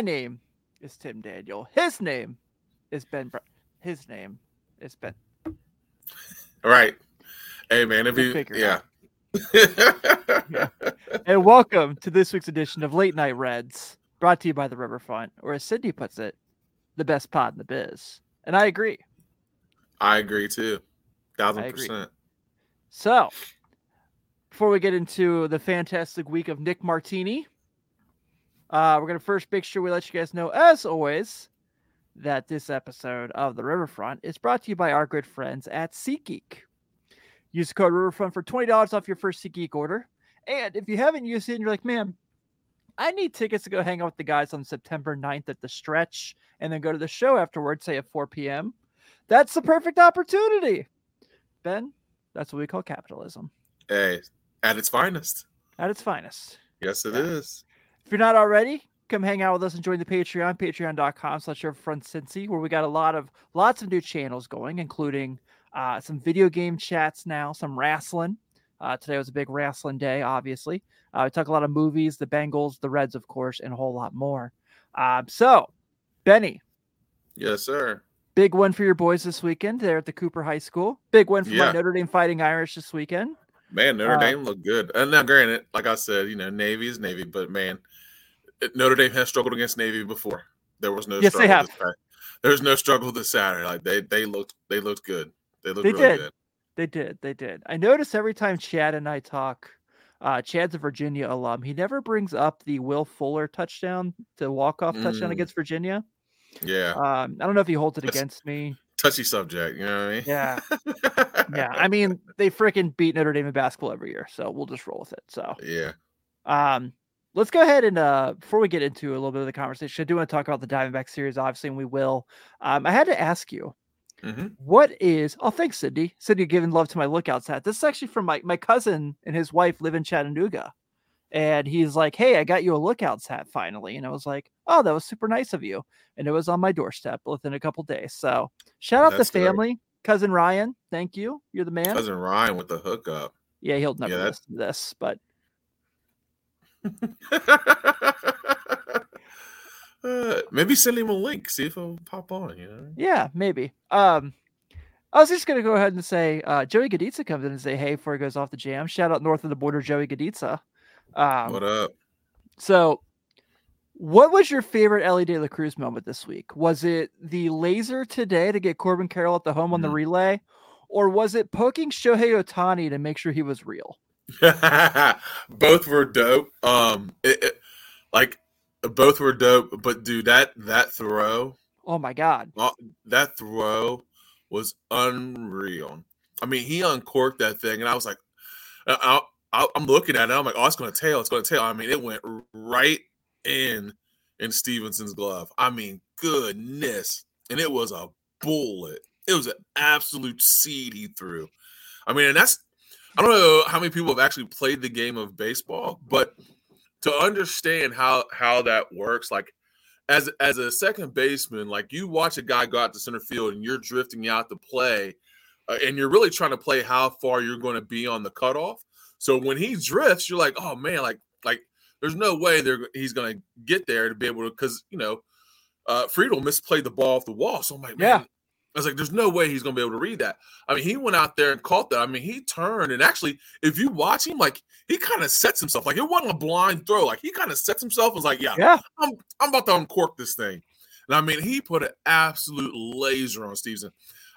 My name is Tim Daniel. His name is Ben. Br- His name is Ben. All right. Hey man, if you it yeah. And welcome to this week's edition of Late Night Reds, brought to you by the Riverfront, or as Sydney puts it, the best pod in the biz. And I agree. I agree too. Thousand percent. So, before we get into the fantastic week of Nick Martini, uh, we're going to first make sure we let you guys know, as always, that this episode of the Riverfront is brought to you by our good friends at SeatGeek. Use the code Riverfront for $20 off your first SeatGeek order. And if you haven't used it and you're like, man, I need tickets to go hang out with the guys on September 9th at the stretch and then go to the show afterwards, say at 4 p.m., that's the perfect opportunity. Ben, that's what we call capitalism Hey, at its finest. at its finest. Yes, it Yeah. is. If you're not already, come hang out with us and join the Patreon, patreon.com slash front Cincy, where we got a lot of lots of new channels going, including uh, some video game chats now, some wrestling. Uh, today was a big wrestling day, obviously. Uh, we talk a lot of movies, the Bengals, the Reds, of course, and a whole lot more. Um, so, Benny, Yes, sir. big one for your boys this weekend. They're at the Cooper High School. Big one for my Notre Dame Fighting Irish this weekend. Man, Notre Uh, Dame looked good. And now, granted, like I said, you know, Navy is Navy, but man, Notre Dame has struggled against Navy before. There was no Yes, they struggle have. this Saturday. There's no struggle this Saturday. Like they they looked they looked good. They looked They really did. good. They did. They did. I notice every time Chad and I talk, uh, Chad's a Virginia alum. He never brings up the Will Fuller touchdown, the walk-off touchdown Mm. against Virginia. Yeah. Um, I don't know if he holds it That's- against me. Touchy subject, you know what I mean? Yeah, yeah. I mean, they freaking beat Notre Dame in basketball every year, so we'll just roll with it. So, yeah. um, let's go ahead and uh, before we get into a little bit of the conversation, I do want to talk about the Diamondback series, obviously, and we will. Um, I had to ask you, hmm What is? Oh, thanks, Cindy. Cindy giving love to my lookouts hat. This is actually from my my cousin and his wife live in Chattanooga, and he's like, "Hey, I got you a lookouts hat finally," and I was like, "Oh, that was super nice of you," and it was on my doorstep within a couple days. So shout out That's the family, cousin Ryan. Thank you. You're the man. Cousin Ryan with the hookup. Yeah, he'll never Yeah, that's- listen to this, but Uh, maybe send him a link, see if it'll pop on. You know, yeah, maybe. Um, I was just gonna go ahead and say, uh, Joey Gaditza comes in and say, "Hey," before he goes off the jam. Shout out north of the border, Joey Gaditza. Um, what up? So, what was your favorite Elly De La Cruz moment this week? Was it the laser today to get Corbin Carroll at the home on the Mhm. relay, or was it poking Shohei Ohtani to make sure he was real? both were dope. Um, it, it- like both were dope. But dude, that that throw, Oh my God! uh, that throw was unreal. I mean, he uncorked that thing, and I was like, I, I, I- I'm looking at it. I'm like, oh, it's going to tail. It's going to tail. I mean, it went right in in Stephenson's glove. I mean, goodness, and it was a bullet. It was an absolute seed he threw. I mean, and that's I don't know how many people have actually played the game of baseball, but to understand how how that works, like as as a second baseman, like you watch a guy go out to center field and you're drifting out to play, uh, and you're really trying to play how far you're going to be on the cutoff. So when he drifts, you're like, oh man, like like there's no way they're he's going to get there to be able to because you know uh Friedl misplayed the ball off the wall. So I'm like, Yeah. I was like, there's no way he's gonna be able to read that. I mean, he went out there and caught that. I mean, he turned and actually, if you watch him, like he kind of sets himself. Like it wasn't a blind throw. Like he kind of sets himself. and Was like, yeah, Yeah, I'm I'm about to uncork this thing. And I mean, he put an absolute laser on Stephenson.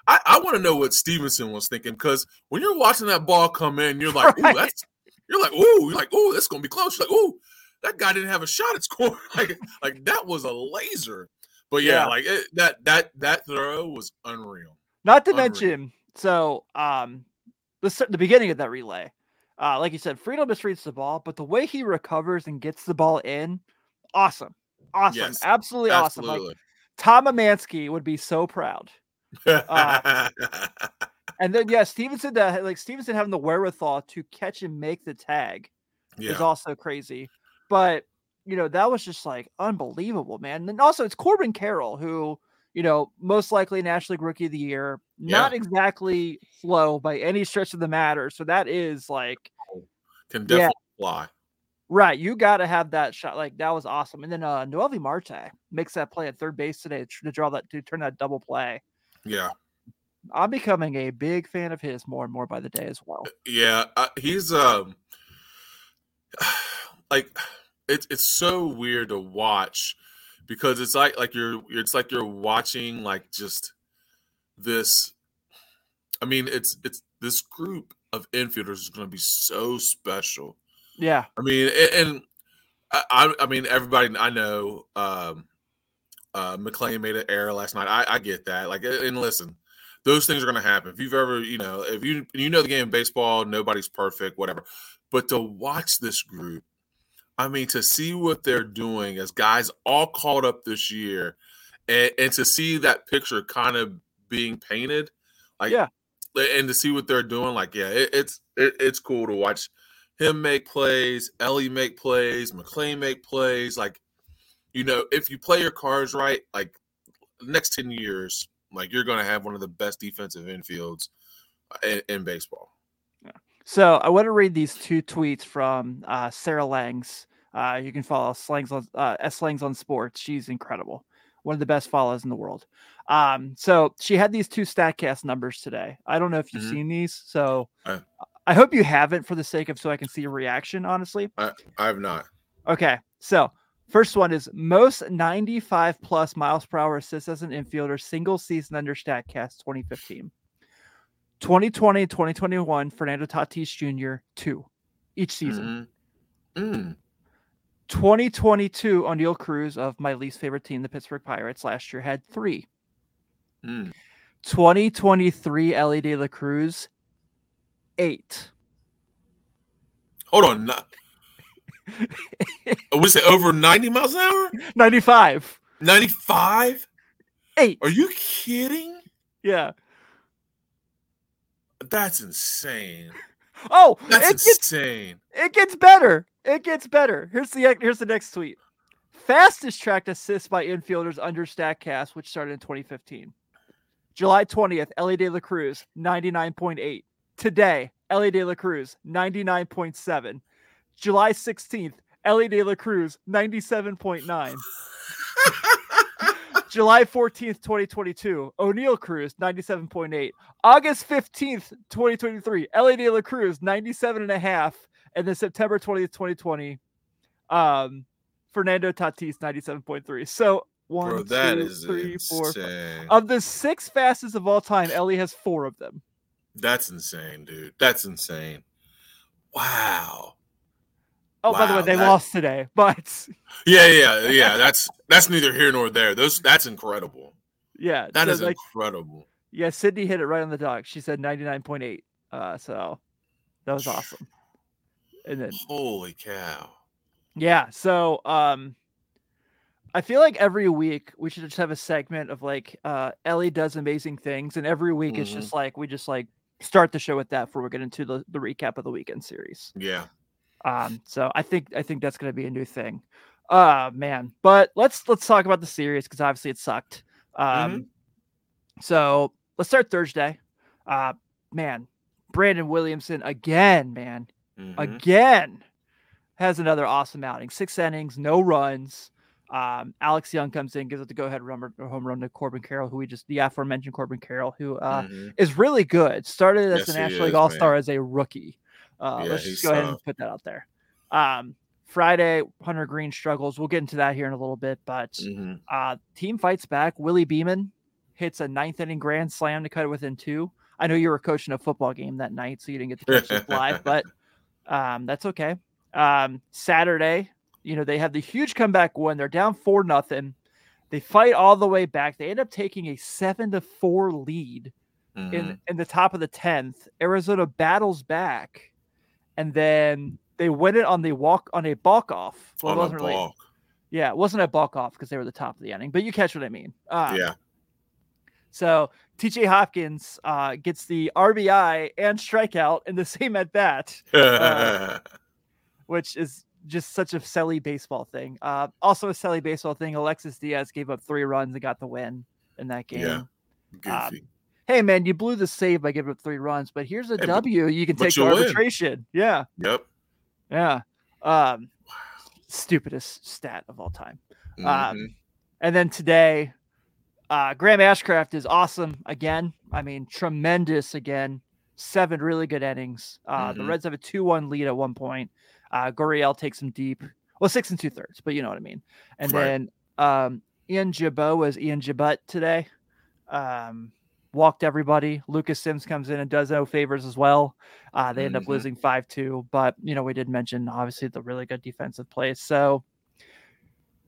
I, I want to know what Stephenson was thinking because when you're watching that ball come in, you're like, Right. ooh, that's you're like, ooh, you're like, ooh, that's gonna be close. You're like, ooh, that guy didn't have a shot at scoring. like, like that was a laser. But yeah, Yeah. like it, that that that throw was unreal. not to Unreal. mention. So, um, the the beginning of that relay, uh, like you said, Friedl misreads the ball, but the way he recovers and gets the ball in, awesome, awesome, Yes, absolutely, awesome. Like Absolutely. Tom Emanski would be so proud. uh, And then yeah, Stephenson that like Stephenson having the wherewithal to catch and make the tag is also crazy. But you know, that was just like unbelievable, man. And also it's Corbin Carroll who, you know, most likely National League Rookie of the Year. Not Yeah. exactly slow by any stretch of the matter. So that is like Can Yeah. definitely fly. right. You got to have that shot. Like that was awesome. And then uh Noelvi Marte makes that play at third base today to, to draw that to turn that double play. Yeah. I'm becoming a big fan of his more and more by the day as well. Yeah, uh, he's um like it's it's so weird to watch because it's like like you're it's like you're watching like just this I mean it's it's this group of infielders is going to be so special. Yeah. I mean and I I I mean everybody I know um uh McLain made an error last night. I I get that. Like and listen, those things are going to happen. If you've ever, you know, if you you know the game of baseball, nobody's perfect, whatever. But to watch this group, I mean, to see what they're doing as guys all caught up this year, and, and to see that picture kind of being painted, like Yeah. and to see what they're doing, like yeah, it, it's it, it's cool to watch him make plays, Elly make plays, McLain make plays. Like, you know, if you play your cards right, like next ten years, like you're going to have one of the best defensive infields in, in baseball. So I want to read these two tweets from uh, Sarah Langs. Uh, you can follow Slangs on uh, S on Sports. She's incredible, one of the best follows in the world. Um, so she had these two Statcast numbers today. I don't know if you've Mhm. seen these, so Uh. I hope you haven't for the sake of so I can see your reaction. Honestly, I have not. okay. So first one is most 95 plus miles per hour assists as an infielder single season under Statcast 2015. 2020 2021 Fernando Tatis Jr. two each season. Mhm. Mm. 2022 Oneil Cruz of my least favorite team, the Pittsburgh Pirates, last year had three. Mm. 2023 Elly De La Cruz, eight. Hold on. not- we it over 90 miles an hour? 95, 95? eight. Are you kidding? Yeah. That's insane. Oh, That's it gets insane. it gets better. It gets better. Here's the here's the next tweet. Fastest tracked assist by infielders under Statcast, which started in 2015. July 20th, Elly De La Cruz, 99.8. Today, Elly De La Cruz, 99.7. July 16th, Elly De La Cruz, 97.9. July 14th, 2022, Oneil Cruz, 97.8. August 15th, 2023, Elly De La Cruz, 97.5. And then September 20th, 2020, um, Fernando Tatis, 97.3. So one, Bro, that two, is three, four. Of the six fastest of all time, Elly has four of them. That's insane, dude. That's insane. Wow. Oh, by the way, they that- lost today, but Yeah, yeah, yeah. That's that's neither here nor there. Those that's incredible. yeah, That so, is like, incredible. yeah, Sydney hit it right on the dog. She said 99.8. Uh, so that was awesome. And then Holy cow. Yeah. So um I feel like every week we should just have a segment of like uh Elly does amazing things, and every week it's Mhm. just like we just like start the show with that before we get into the, the recap of the weekend series. Yeah. Um so I think I think that's gonna be a new thing. Uh man. But let's let's talk about the series because obviously it sucked. Um so let's start Thursday. Uh man, Brandon Williamson again, man Mhm. again has another awesome outing. Six innings, no runs. Um, Alex Young comes in, gives it the go ahead run, home run to Corbin Carroll, who we just the aforementioned Corbin Carroll, who uh, Mhm. is really good. Started as Yes, a National League All Star as a rookie. Uh, Yeah, let's just go ahead and put that out there. Um, Friday, Hunter Greene struggles. We'll get into that here in a little bit, but Mhm. uh, team fights back. Willie Beeman hits a ninth inning grand slam to cut it within two. I know you were coaching a football game that night, so you didn't get to catch this live, but um, that's okay. Um, Saturday, you know, they have the huge comeback win. They're down four nothing. They fight all the way back. They end up taking a seven to four lead Mhm. in in the top of the tenth. Arizona battles back, and then they win it on the walk on a balk off. Well, On a wasn't really. balk. Yeah, it wasn't a balk off because they were the top of the inning, but you catch what I mean. Um, Yeah. So TJ Hopkins uh, gets the RBI and strikeout in the same at bat, uh, which is just such a silly baseball thing. Uh, also, a silly baseball thing. Alexis Diaz gave up three runs and got the win. in that game. Yeah. Um, Goofy. Hey man, you blew the save by giving up three runs, but here's a Hey, W you can take you win. arbitration. Yeah, yep. yeah. Um, stupidest stat of all time. Mhm. Um, and then today, uh, Graham Ashcraft is awesome again. I mean, tremendous again. Seven really good innings. Uh, The Mhm. Reds have a 2 1 lead at one point. Uh, Gurriel takes them deep. Well, six and two thirds, but you know what I mean. And Right. then um, Ian Gibaut was Ian Gibaut today. Um, walked everybody. Lucas Sims comes in and does no favors as well. Uh, they end up Mhm. losing 5 2, but you know, we did mention obviously the really good defensive plays. So,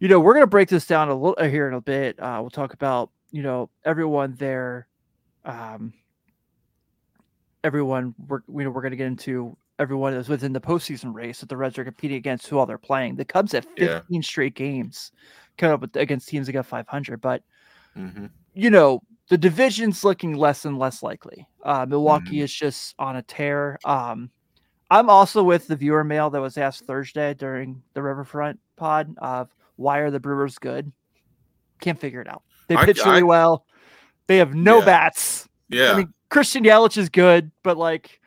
you know, we're going to break this down a little uh, here in a bit. Uh, we'll talk about, you know, everyone there. Um, everyone, we're, you know, we're going to get into everyone that's within the postseason race that the Reds are competing against, who all they're playing. The Cubs have 15 Yeah. straight games coming up with, against teams that got 500, but Mhm. you know, the division's looking less and less likely. Uh, Milwaukee Mhm. is just on a tear. Um, I'm also with the viewer mail that was asked Thursday during the Riverfront pod of why are the Brewers good? Can't figure it out. They I- pitch really I- well. They have no Yeah. bats. Yeah. I mean, Christian Yelich is good, but like,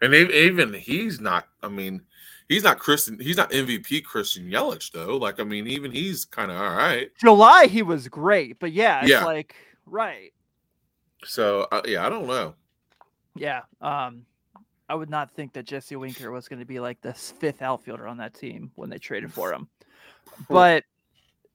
and even he's not, I mean, he's not Christian, he's not MVP Christian Yelich, though. Like, I mean, even he's kind of all right. July he was great, but yeah, it's Yeah. like right. So, uh, yeah, I don't know. Yeah. Um, I would not think that Jesse Winker was going to be like the fifth outfielder on that team when they traded for him. But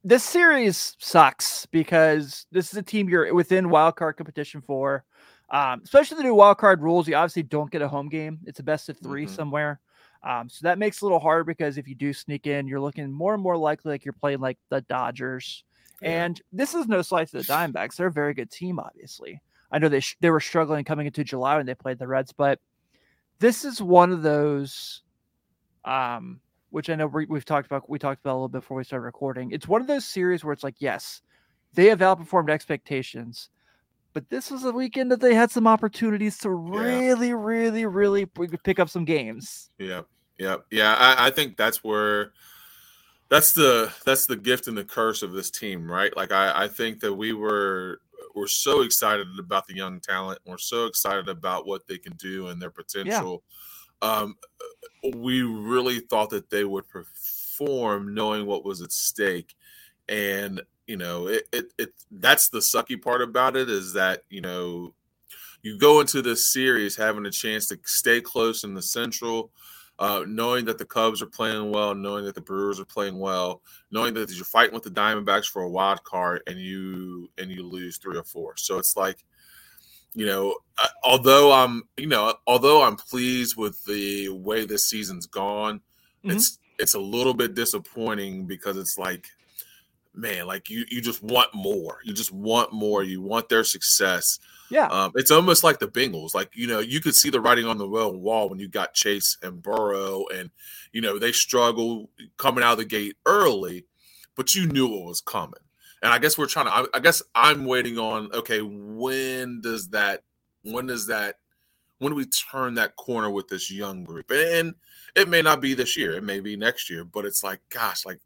this series sucks because this is a team you're within wild card competition for. Um, especially the new wild card rules, you obviously don't get a home game. It's a best of 3 Mhm. somewhere. Um, so that makes it a little hard because if you do sneak in, you're looking more and more likely like you're playing like the Dodgers. Yeah. And this is no slight to the Diamondbacks. They're a very good team, obviously. I know they sh- they were struggling coming into July when they played the Reds, but this is one of those, um, which I know we, we've talked about. We talked about a little bit before we started recording. It's one of those series where it's like, yes, they have outperformed expectations, but this was a weekend that they had some opportunities to really, really, really p- pick up some games. Yeah, yeah, yeah. I, I think that's where that's the that's the gift and the curse of this team, right? Like I, I think that we were we're so excited about the young talent. We're so excited about what they can do and their potential. Um, we really thought that they would perform, knowing what was at stake, and you know, it, it, it that's the sucky part about it is that you know you go into this series having a chance to stay close in the central uh, knowing that the cubs are playing well knowing that the brewers are playing well knowing that you're fighting with the diamondbacks for a wild card and you and you lose three or four so it's like you know uh, although i'm you know although i'm pleased with the way this season's gone Mhm. it's it's a little bit disappointing because it's like man like you you just want more you just want more you want their success Yeah. um, it's almost like the Bengals. Like, you know, you could see the writing on the wall when you got Chase and Burrow, and, you know, they struggle coming out of the gate early, but you knew it was coming. And I guess we're trying to, I, I guess I'm waiting on, okay, when does that, when does that, when do we turn that corner with this young group? And it may not be this year, it may be next year, but it's like, gosh, like,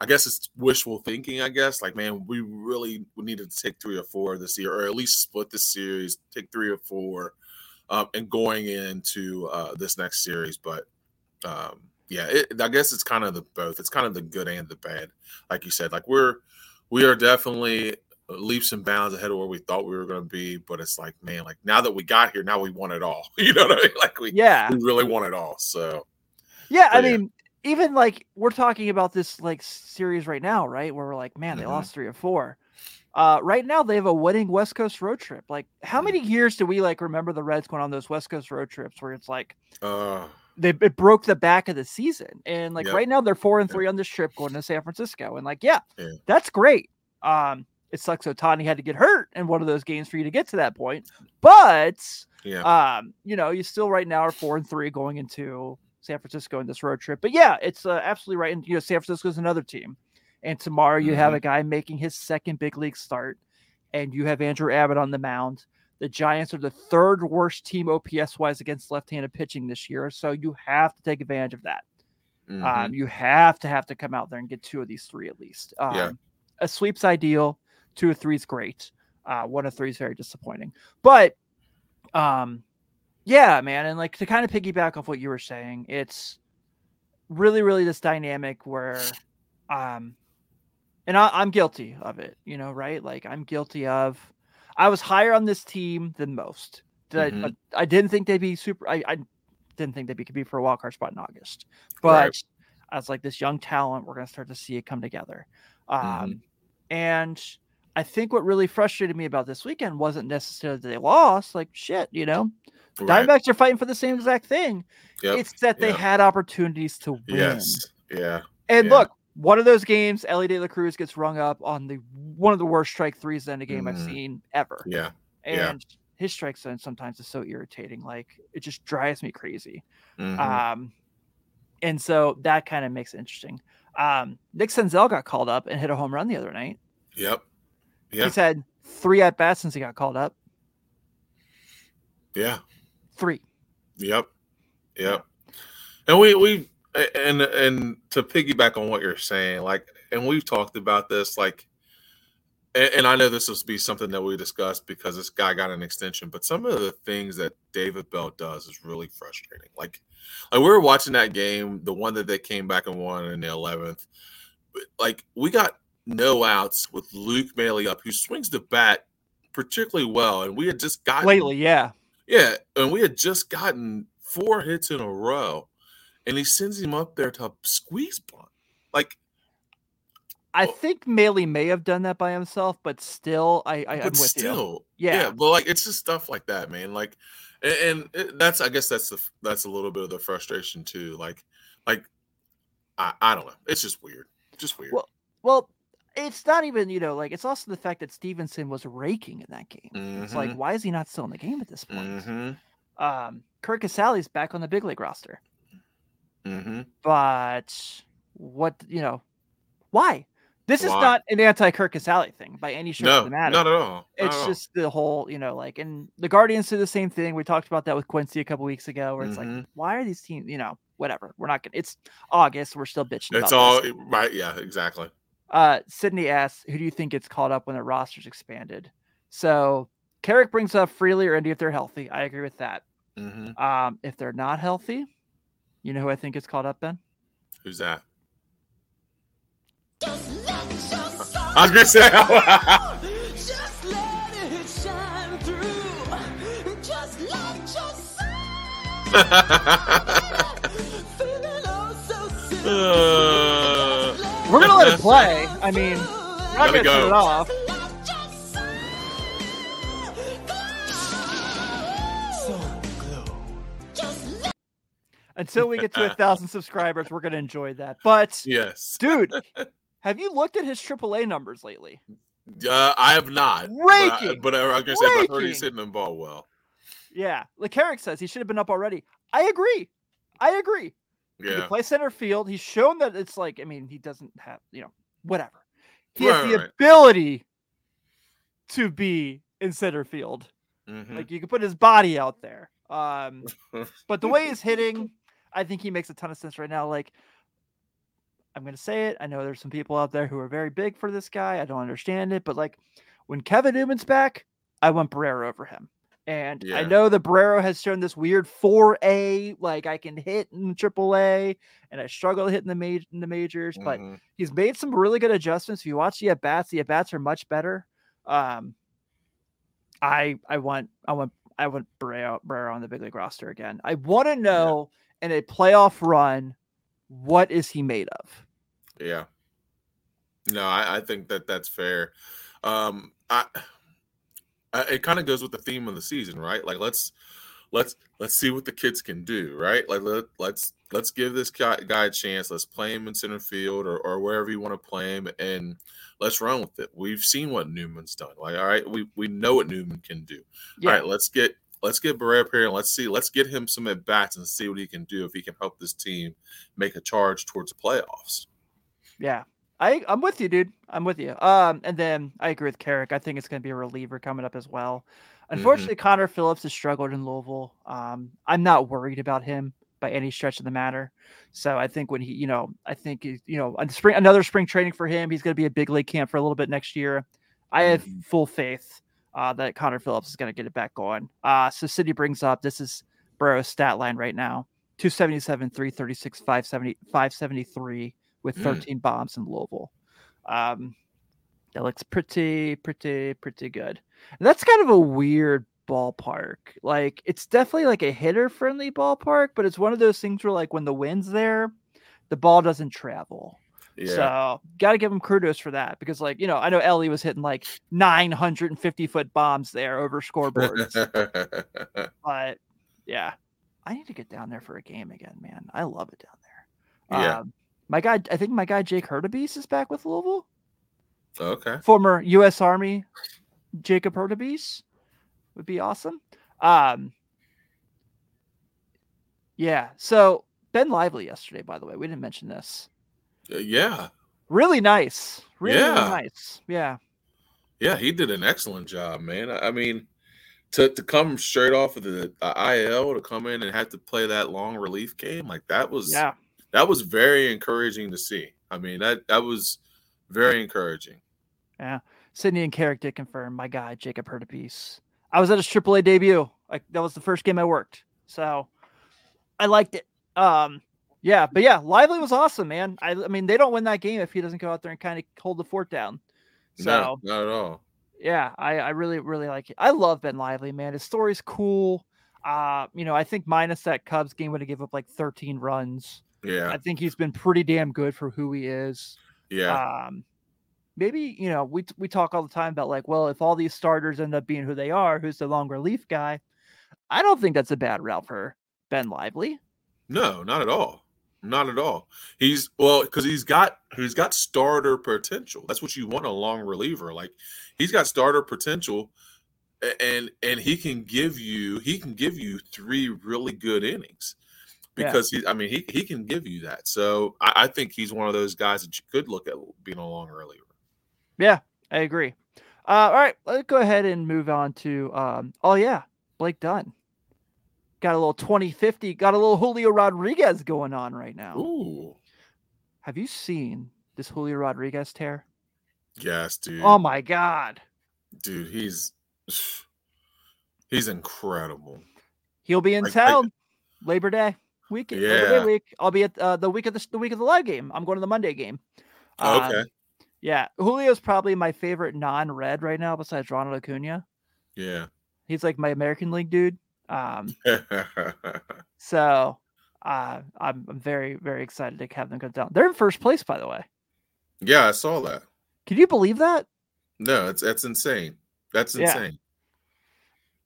I guess it's wishful thinking. I guess like, man, we really needed to take three or four this year, or at least split the series, take three or four, um, and going into uh, this next series. But um, yeah, it, I guess it's kind of the both. It's kind of the good and the bad, like you said. Like we're we are definitely leaps and bounds ahead of where we thought we were going to be. But it's like, man, like now that we got here, now we want it all. You know what I mean? Like we Yeah. we really want it all. So Yeah, I yeah. mean, even like we're talking about this like series right now, right? Where we're like, man, they Mhm. lost three or four. Uh, right now they have a winning West Coast road trip. Like, how Mhm. many years do we like remember the Reds going on those West Coast road trips where it's like uh, they it broke the back of the season, and like right now they're four and three on this trip going to San Francisco, and like, yeah, Yeah. that's great. Um, it sucks Ohtani had to get hurt in one of those games for you to get to that point, but yeah, um, you know, you still right now are four and three going into San Francisco in this road trip. But yeah, it's uh, absolutely right. And you know, San Francisco is another team. And tomorrow you have a guy making his second big league start, and you have Andrew Abbott on the mound. The Giants are the third worst team OPS wise against left-handed pitching this year, so you have to take advantage of that. mhm. Um, you have to have to come out there and get two of these three at least. Um, Yeah. A sweep's ideal. Two of three is great. Uh, one of three is very disappointing. But um, yeah, man, and like to kind of piggyback off what you were saying, it's really, really this dynamic where, um, and I, I'm guilty of it, you know, right? Like I'm guilty of. I was higher on this team than most. Did Mhm. I, I didn't think they'd be super. I, I didn't think they'd be could be for a wild card spot in August, but Right. I was like, this young talent, we're gonna start to see it come together. Um, Mhm. and I think what really frustrated me about this weekend wasn't necessarily that they lost. Like shit, you know, Right. Diamondbacks are fighting for the same exact thing. Yep. It's that they Yep. had opportunities to win. Yes. Yeah. And Yeah. look, one of those games, Elly De La Cruz gets rung up on the one of the worst strike threes in a game I've Mhm. seen ever. Yeah. yeah. And his strike zone sometimes is so irritating. Like it just drives me crazy. Mhm. Um, and so that kind of makes it interesting. Um, Nick Senzel got called up and hit a home run the other night. yep. Yeah. He's had three at bats since he got called up. Yeah. Three. Yep. Yep. And we we and and to piggyback on what you're saying, like, and we've talked about this, like, and, and I know this will be something that we discussed because this guy got an extension, but some of the things that David Bell does is really frustrating. Like, like we were watching that game, the one that they came back and won in the eleventh. Like, we got no outs with Luke Maile up, who swings the bat particularly well, and we had just gotten Lately, yeah. Yeah, and we had just gotten four hits in a row, and he sends him up there to squeeze bunt. Like, I Well- think Maile may have done that by himself, but still, I, I I'm but with you. still, Yeah. yeah, but like it's just stuff like that, man. Like, and, and it- that's I guess that's the that's a little bit of the frustration too. Like, like I I don't know, it's just weird, just weird. Well, Well, it's not even you know like it's also the fact that Stephenson was raking in that game. It's like Mhm. why is he not still in the game at this point? hmm Um, Curt Casali's back on the big league roster, hmm but what you know, why? This is not an anti Curt Casali thing by any stretch No, of the matter. not at all. not it's at all. just the whole, you know, like, and the Guardians do the same thing. We talked about that with Quincy a couple weeks ago, where it's like, Mhm. why are these teams, you know, whatever. We're not gonna. It's August. We're still bitching. it's about all this. right. Yeah, exactly. Uh, Sydney asks, who do you think gets called up when the roster's expanded? So Carrick brings up Fraley or Indy if they're healthy. I agree with that. hmm Um, if they're not healthy, you know who I think gets called up, Ben? Who's that? I I was gonna say. Just let it shine through. Just let your feeling so simple. Uh, We're gonna let it play. I mean, we're not gonna it turn it off. Until we get to a thousand subscribers, we're gonna enjoy that. But yes. dude, have you looked at his AAA numbers lately? Uh, I have not. Raking! But, I, but I, I I've heard he's hitting the ball well. Yeah, like Carrick says, he should have been up already. I agree. I agree. He can play center field. He's shown that it's like, I mean, he doesn't have, you know, whatever. He has Right, the right. ability to be in center field. Mhm. Like you can put his body out there. Um, but the way he's hitting, I think he makes a ton of sense right now. Like, I'm gonna say it. I know there's some people out there who are very big for this guy. I don't understand it, but like when Kevin Newman's back, I want Barrero over him. And I know the Barrero has shown this weird 4A, like I can hit in AAA, and I struggle to hit in the major in the majors, but Mhm. he's made some really good adjustments. If you watch the at bats, the at bats are much better. Um, I I want I want I want Barrero, Barrero on the big league roster again. I want to know in a playoff run, what is he made of? Yeah. No, I, I think that that's fair. Um, I, It kind of goes with the theme of the season, right? Like let's let's let's see what the kids can do, right? Like let, let's let's give this guy, guy a chance. Let's play him in center field or, or wherever you want to play him, and let's run with it. We've seen what Newman's done. Like, all right, we we know what Newman can do. Yeah, All right, let's get let's get Barrero up here and let's see. Let's get him some at bats and see what he can do if he can help this team make a charge towards the playoffs. yeah. I I'm with you, dude. I'm with you. Um, and then I agree with Carrick. I think it's going to be a reliever coming up as well. Unfortunately, Connor Phillips has struggled in Louisville. Um, I'm not worried about him by any stretch of the matter. So I think when he, you know, I think you know, spring another spring training for him. He's going to be a big league camp for a little bit next year. I have Mhm. full faith uh, that Connor Phillips is going to get it back going. Uh, so City brings up this is Barrero's stat line right now 277, 336, 570, 573 with Mm. 13 bombs in Louisville. Um, that looks pretty, pretty, pretty good. And that's kind of a weird ballpark. Like it's definitely like a hitter friendly ballpark, but it's one of those things where like when the wind's there, the ball doesn't travel. Yeah. So got to give him kudos for that because, like, you know, I know Elly was hitting like 950 foot bombs there over scoreboards, but yeah, I need to get down there for a game again, man. I love it down there. Yeah. Um, my guy, I think my guy Jake Hurtubise is back with Louisville, okay. former U.S. Army Jacob Hurtubise would be awesome. Um, yeah. So Ben Lively yesterday, by the way, we didn't mention this. Uh, Yeah. Really nice. Really, really Yeah. nice. Yeah. Yeah, he did an excellent job, man. I mean, to to come straight off of the IL to come in and have to play that long relief game, like that was Yeah. That was very encouraging to see. I mean, that that was very encouraging. Yeah, Sydney and Carrick did confirm my guy Jacob Hurtubise. I was at his AAA debut. Like that was the first game I worked, so I liked it. Um, yeah, but yeah, Lively was awesome, man. I, I mean, they don't win that game if he doesn't go out there and kind of hold the fort down. So no, not at all. yeah, I, I really really like it. I love Ben Lively, man. His story's cool. Uh, you know, I think minus that Cubs game would have give up like 13 runs. Yeah, I think he's been pretty damn good for who he is. yeah, um maybe you know we we talk all the time about like well if all these starters end up being who they are who's the long relief guy i don't think that's a bad route for ben lively no, not at all, not at all. He's well because he's got he's got starter potential. That's what you want a long reliever. Like he's got starter potential, and and he can give you he can give you three really good innings Yeah. because he I mean he he can give you that. So I, I think he's one of those guys that you could look at being a long reliever. yeah i agree uh all right let's go ahead and move on to um oh yeah blake dunn got a little 2050 got a little julio rodriguez going on right now Ooh, have you seen this julio rodriguez tear yes, dude. oh my god dude, he's he's incredible. He'll be in Like- town Labor Day Labor Day Yeah. week. I'll be at uh, the week of the the week of the live game. I'm going to the Monday game. Um, Okay, yeah, Julio's probably my favorite non-red right now, besides Ronald Acuna. yeah. He's like my American League dude. Um, so uh, I'm I'm very very excited to have them go down. They're in first place, by the way. yeah, I saw that. Can you believe that? No, it's that's insane. That's Yeah. insane.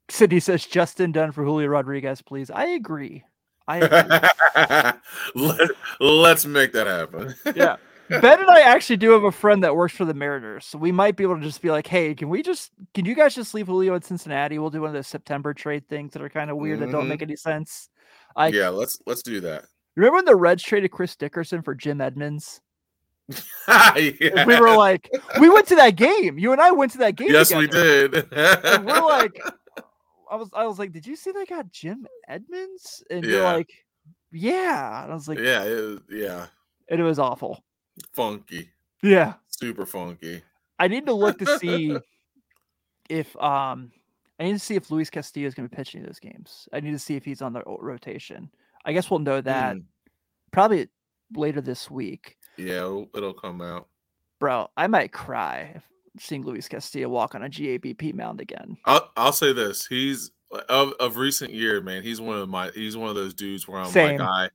Sydney says Justin Dunn for Julio Rodriguez, please. I agree. I. Let, let's make that happen. yeah. Ben and I actually do have a friend that works for the Mariners, so we might be able to just be like, "Hey, can we just can you guys just leave Julio in Cincinnati? We'll do one of those September trade things that are kind of weird that don't Mhm. make any sense." Like, yeah, let's let's do that. remember when the Reds traded Chris Dickerson for Jim Edmonds? Yeah. We were like, we went to that game. You and I went to that game. yes, we did. And we're like, I was, I was like, did you see they got Jim Edmonds? And you're Yeah. like, yeah. And I was like, yeah, it was, yeah, and it was awful. funky, Yeah. super funky. I need to look to see if um I need to see if Luis Castillo is going to be pitching those games. I need to see if he's on the rotation. I guess we'll know that Mm, probably later this week. yeah, it'll, it'll come out. Bro, I might cry if seeing Luis Castillo walk on a GABP mound again. I'll I'll say this: he's of of recent year, man. He's one of my he's one of those dudes where I'm Same. like I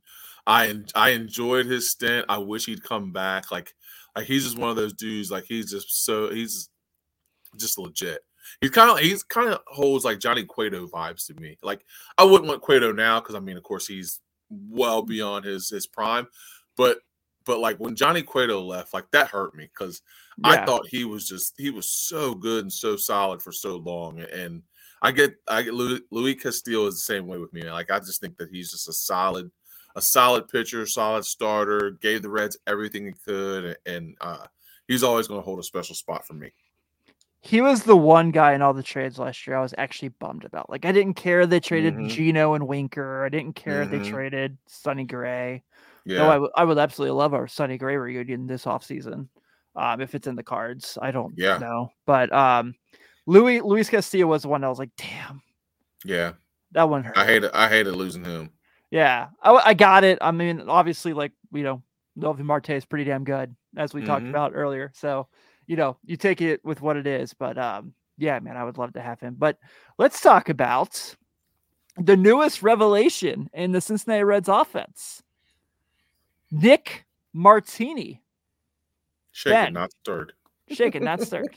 I I enjoyed his stint. I wish he'd come back. Like like he's just one of those dudes. Like he's just so he's just legit. He's kind of he's kind of holds like Johnny Cueto vibes to me. Like I wouldn't want Cueto now because I mean, of course, he's well mm. beyond his his prime. But but like when Johnny Cueto left, like that hurt me because I thought he was just he was so good and so solid for so long. And I get I get Louis, Louis Castillo is the same way with me. Like I just think that he's just a solid a solid pitcher, solid starter. Gave the Reds everything he could, and uh, he's always going to hold a special spot for me. He was the one guy in all the trades last year I was actually bummed about. Like I didn't care they traded Mhm. Geno and Winker. I didn't care if Mhm. they traded Sonny Gray. Yeah, No, I would absolutely love our Sonny Gray reunion this offseason. Um, if it's in the cards, I don't Yeah. know. But um, Louis Luis Castillo was the one that was like, damn, Yeah, that one hurt. I hated I hated losing him. Yeah, I, I got it. I mean, obviously, like you know, Noelvi Marte is pretty damn good, as we talked Mhm. about earlier. So, you know, you take it with what it is. But um, yeah, man, I would love to have him. But let's talk about the newest revelation in the Cincinnati Reds offense, Nick Martini. Shaken, Ben. not stirred. Shaken, not stirred.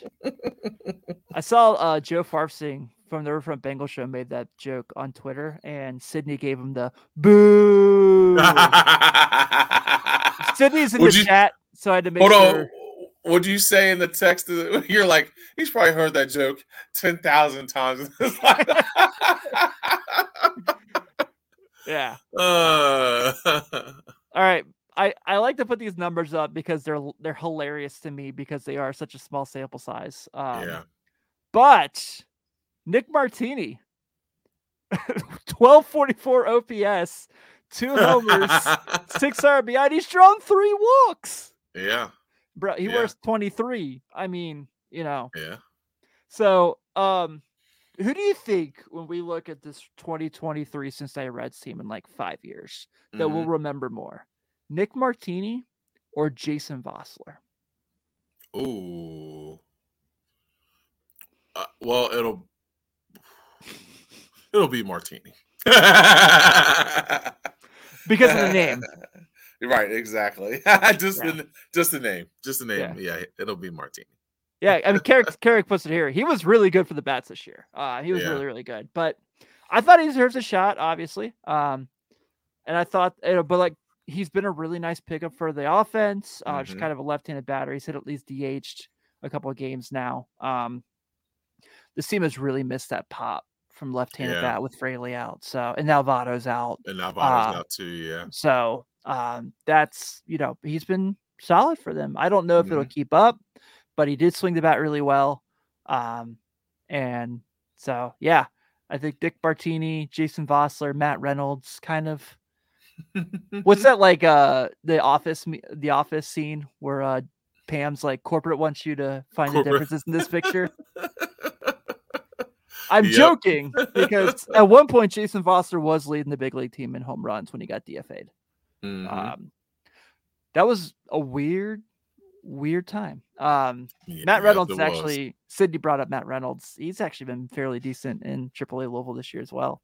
I saw uh, Joe Farfsing from the Riverfront Bengal show made that joke on Twitter, and Sydney gave him the boo. Sydney's in Would the you- chat, so I had to make Hold sure. on. What'd you say in the text? You're like, he's probably heard that joke 10,000 times. Yeah. uh, All right. I, I like to put these numbers up because they're they're hilarious to me because they are such a small sample size. Um, yeah. But Nick Martini, 1244 OPS, two homers, six RBI. He's drawn three walks. yeah. Bro, he Yeah. wears 23. I mean, you know. Yeah. So, um, who do you think when we look at this 2023 Cincinnati Reds team in like five years that we'll Mhm. remember more? Nick Martini or Jason Vosler? Ooh. Uh, well, it'll it'll be Martini Because of the name. Right, exactly. just Yeah. the just the name, just the name. Yeah, it'll be Martini. Yeah, I mean, Carrick, Carrick puts it here. He was really good for the bats this year. Uh, he was Yeah. really, really good. But I thought he deserves a shot, obviously. Um, and I thought, you know, but like he's been a really nice pickup for the offense. Uh, just Mhm. kind of a left-handed batter. He's hit at least DH'd a couple of games now. Um, this team has really missed that pop from left-handed Yeah. bat with Fraley out. So and now Votto's out. And Alvaro's Uh, out too. Yeah. So um, that's you know he's been solid for them. I don't know if it'll Mhm. keep up, but he did swing the bat really well. Um, and so yeah, I think Dick Bartini, Jason Vosler, Matt Reynolds, kind of what's that like? Uh, the office, the office scene where uh Pam's like corporate wants you to find the differences in this picture. I'm Yep. joking because at one point Jason Foster was leading the big league team in home runs when he got DFA'd. Mhm. Um, that was a weird, weird time. Um, Yeah, Matt Reynolds actually, Sydney brought up Matt Reynolds. He's actually been fairly decent in AAA Louisville this year as well.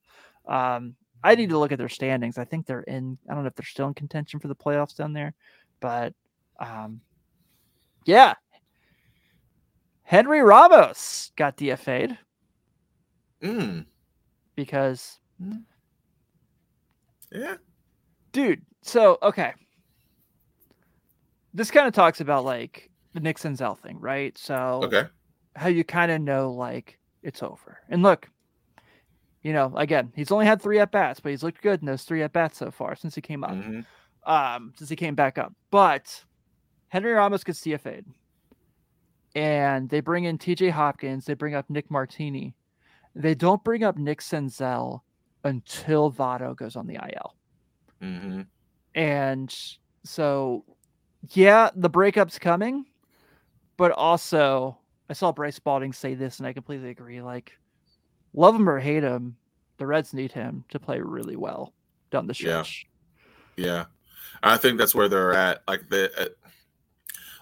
Um, I need to look at their standings. I think they're in. I don't know if they're still in contention for the playoffs down there, but um, yeah. Henry Ramos got DFA'd Mm, because yeah. dude so okay this kind of talks about like the nick senzel thing right so Okay. how you kind of know like it's over and look you know again he's only had three at bats but he's looked good in those three at bats so far since he came up Mhm. um since he came back up but henry ramos gets dfa'd and they bring in tj hopkins they bring up nick martini they don't bring up nick senzel until votto goes on the il Mhm. and so, yeah, the breakup's coming, but also I saw Bryce Spalding say this, and I completely agree. Like, love him or hate him, the Reds need him to play really well down the stretch. Yeah, yeah. I think that's where they're at. Like the, uh,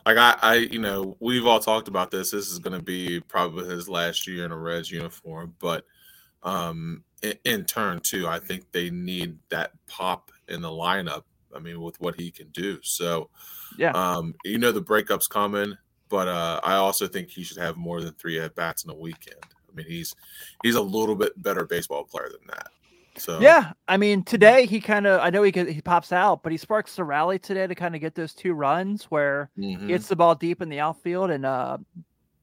like I, I, you know, we've all talked about this. This is going to be probably his last year in a Reds uniform, but um, in, in turn too, I think they need that pop in the lineup. I mean, with what he can do. So, Yeah. um, you know, the breakup's coming, but uh, I also think he should have more than three at bats in a weekend. I mean, he's he's a little bit better baseball player than that. So Yeah, I mean, today he kind of I know he could, he pops out, but he sparks the rally today to kind of get those two runs where mhm. he gets the ball deep in the outfield and uh,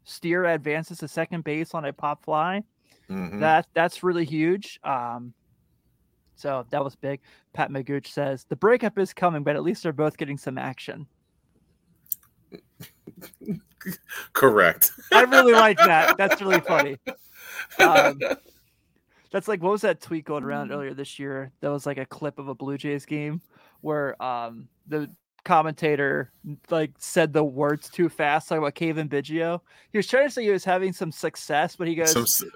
Steer advances to second base on a pop fly. Mhm. That that's really huge. Um, so that was big. Pat Magooch says the breakup is coming, but at least they're both getting some action. correct. I really like that. That's really funny. Um, that's like what was that tweet going around earlier this year? That was like a clip of a Blue Jays game where um, the commentator like said the words too fast, talking about Cavan Biggio. He was trying to say he was having some success, but he goes, Some,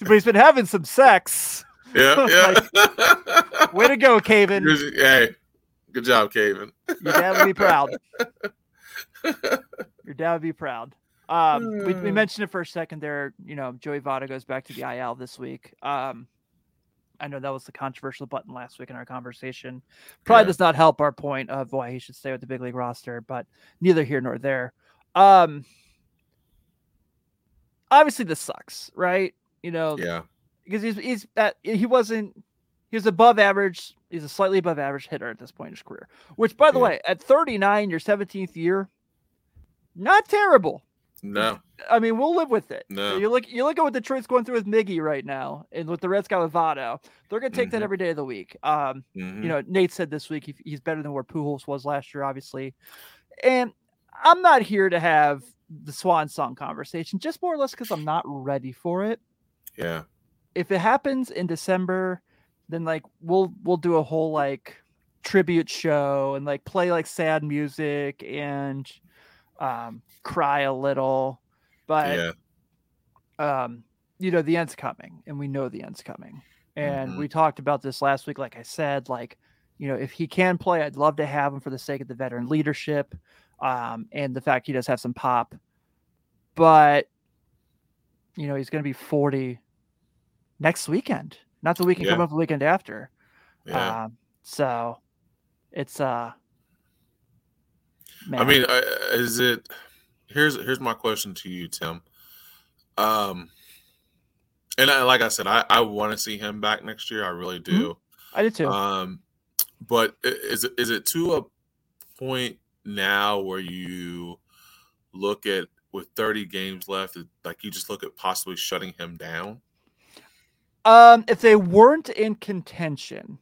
but he's been having some sex. yeah, yeah. Way to go. Good- hey, good job. Your dad would be proud. Your dad would be proud. Um, we, we Hmm. mentioned it for a second there. You know, Joey Votto goes back to the IL this week. Um, I know that was the controversial button last week in our conversation. Probably Yeah. does not help our point of why he should stay with the big league roster, but neither here nor there. Um, obviously, this sucks, right? You know, Yeah, because he's he's at, he wasn't he was above average. He's a slightly above average hitter at this point in his career. Which, by the Yeah. way, at 39, your 17th year, not terrible. no, I mean, we'll live with it. No. You look you look at what Detroit's going through with Miggy right now, and with the Reds got with Votto. They're going to take that Mhm. every day of the week. Um, Mhm. you know, Nate said this week he, he's better than where Pujols was last year, obviously. And I'm not here to have the swan song conversation, just more or less because I'm not ready for it yeah, if it happens in December, then like we'll we'll do a whole like tribute show and like play like sad music and um cry a little. But yeah, um you know the end's coming and we know the end's coming. And Mhm. we talked about this last week like I said like you know if he can play I'd love to have him for the sake of the veteran leadership um and the fact he does have some pop. But you know he's going to be 40 next weekend, not the weekend Yeah. coming up the weekend after. yeah. Um, so it's uh, I mean, is it? Here's here's my question to you, Tim. Um, and I, like I said, I I want to see him back next year. I really do. I did too. Um, but i- is it to a point now where you look at with 30 games left, like you just look at possibly shutting him down? um, if they weren't in contention,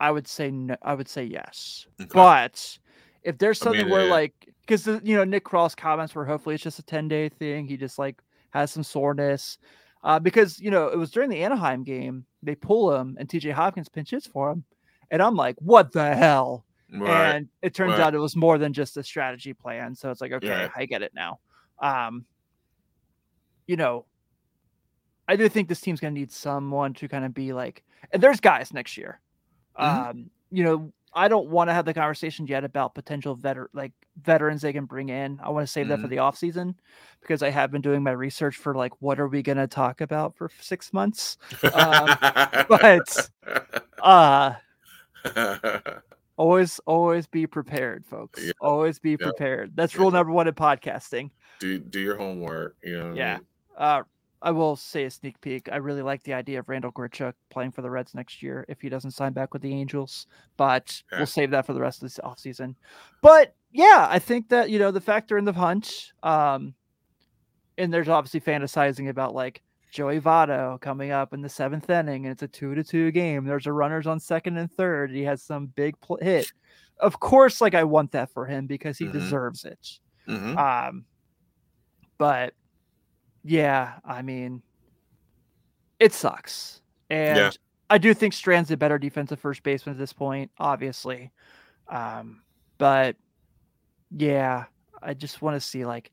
I would say no. I would say yes. Okay. But if there's I something mean, where yeah. like, because you know Nick Krall's comments were hopefully it's just a 10 day thing. He just like has some soreness. Uh, because you know it was during the Anaheim game they pull him and TJ Hopkins pinch hits for him, and I'm like, what the hell? right. and it turns right. out it was more than just a strategy plan so it's like okay Yeah. i get it now um you know i do think this team's going to need someone to kind of be like and there's guys next year Mhm. um you know i don't want to have the conversation yet about potential veteran like veterans they can bring in i want to save that for Mhm. the off season because i have been doing my research for like what are we going to talk about for six months um, but- uh always always be prepared folks Yeah. always be Yep. prepared that's Yeah. rule number one in podcasting do do your homework. You know. what I Yeah. mean? uh i will say a sneak peek i really like the idea of randal Grichuk playing for the reds next year if he doesn't sign back with the angels but Yeah. we'll save that for the rest of this offseason but yeah i think that you know the factor in the hunch um and there's obviously fantasizing about like Joey Votto coming up in the seventh inning, and it's a two to two game. There's a runners on second and third. He has some big pl- hit. Of course, like I want that for him because he Mhm. deserves it. Mhm. Um, but yeah, I mean, it sucks, and Yeah. I do think Strand's a better defensive first baseman at this point, obviously. Um, but yeah, I just want to see like,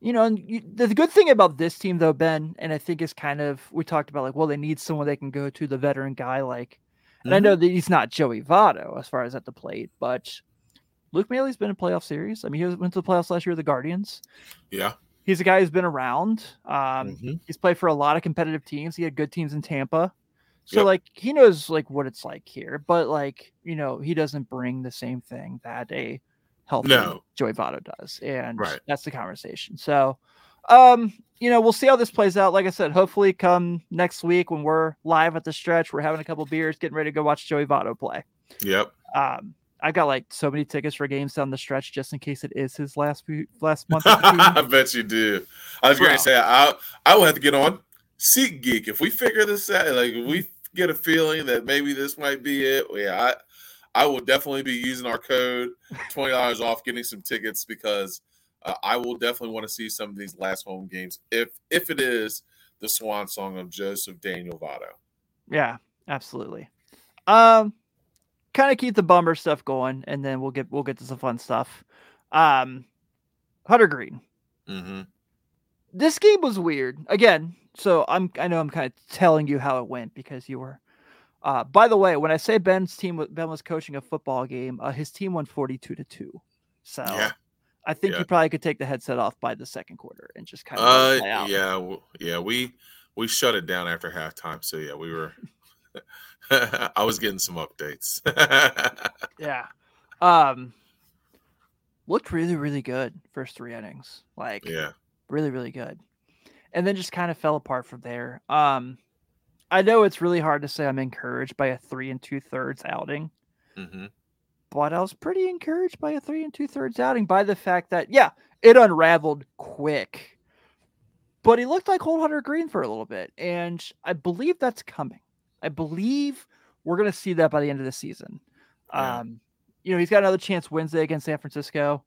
you know, and you, the good thing about this team though, Ben, and I think is kind of we talked about like, well, they need someone they can go to, the veteran guy, like, and I Mhm. know that he's not Joey Votto as far as at the plate, but Luke Maile's been in playoff series. I mean, he went to the playoffs last year with the Guardians. Yeah. He's a guy who's been around. Um, Mhm. He's played for a lot of competitive teams. He had good teams in Tampa. So Yep. like he knows like what it's like here, but like, you know, he doesn't bring the same thing that a healthy No. Joey Votto does. And Right. that's the conversation. So um, you know, we'll see how this plays out. Like I said, hopefully come next week when we're live at the stretch, we're having a couple beers, getting ready to go watch Joey Votto play. Yep. Um, I got like so many tickets for games down the stretch just in case it is his last few, last month. with the team. I bet you do. I was gonna say I I will have to get on SeatGeek if we figure this out. Like if we get a feeling that maybe this might be it. Yeah, I I will definitely be using our code twenty dollars off getting some tickets because uh, I will definitely want to see some of these last home games if if it is the swan song of Joseph Daniel Votto. Yeah, absolutely. Um, kind of keep the bummer stuff going, and then we'll get we'll get to some fun stuff. Um, Hunter Greene. hmm This game was weird again. So I'm I know I'm kind of telling you how it went because you were. Uh, by the way, when I say Ben's team, Ben was coaching a football game. Uh, his team won 42 to two. So Yeah. I think yeah. you probably could take the headset off by the second quarter and just kind of Uh, yeah, yeah. We we shut it down after halftime. So yeah, we were. I was getting some updates. Yeah. Um looked really, really good first three innings. Like yeah. really, really good. And then just kind of fell apart from there. Um I know it's really hard to say I'm encouraged by a three and two thirds outing, hmm but I was pretty encouraged by a three and two thirds outing by the fact that yeah, it unraveled quick. But he looked like Old Hunter Greene for a little bit, and I believe that's coming. I believe we're gonna see that by the end of the season. Yeah. Um, you know, he's got another chance Wednesday against San Francisco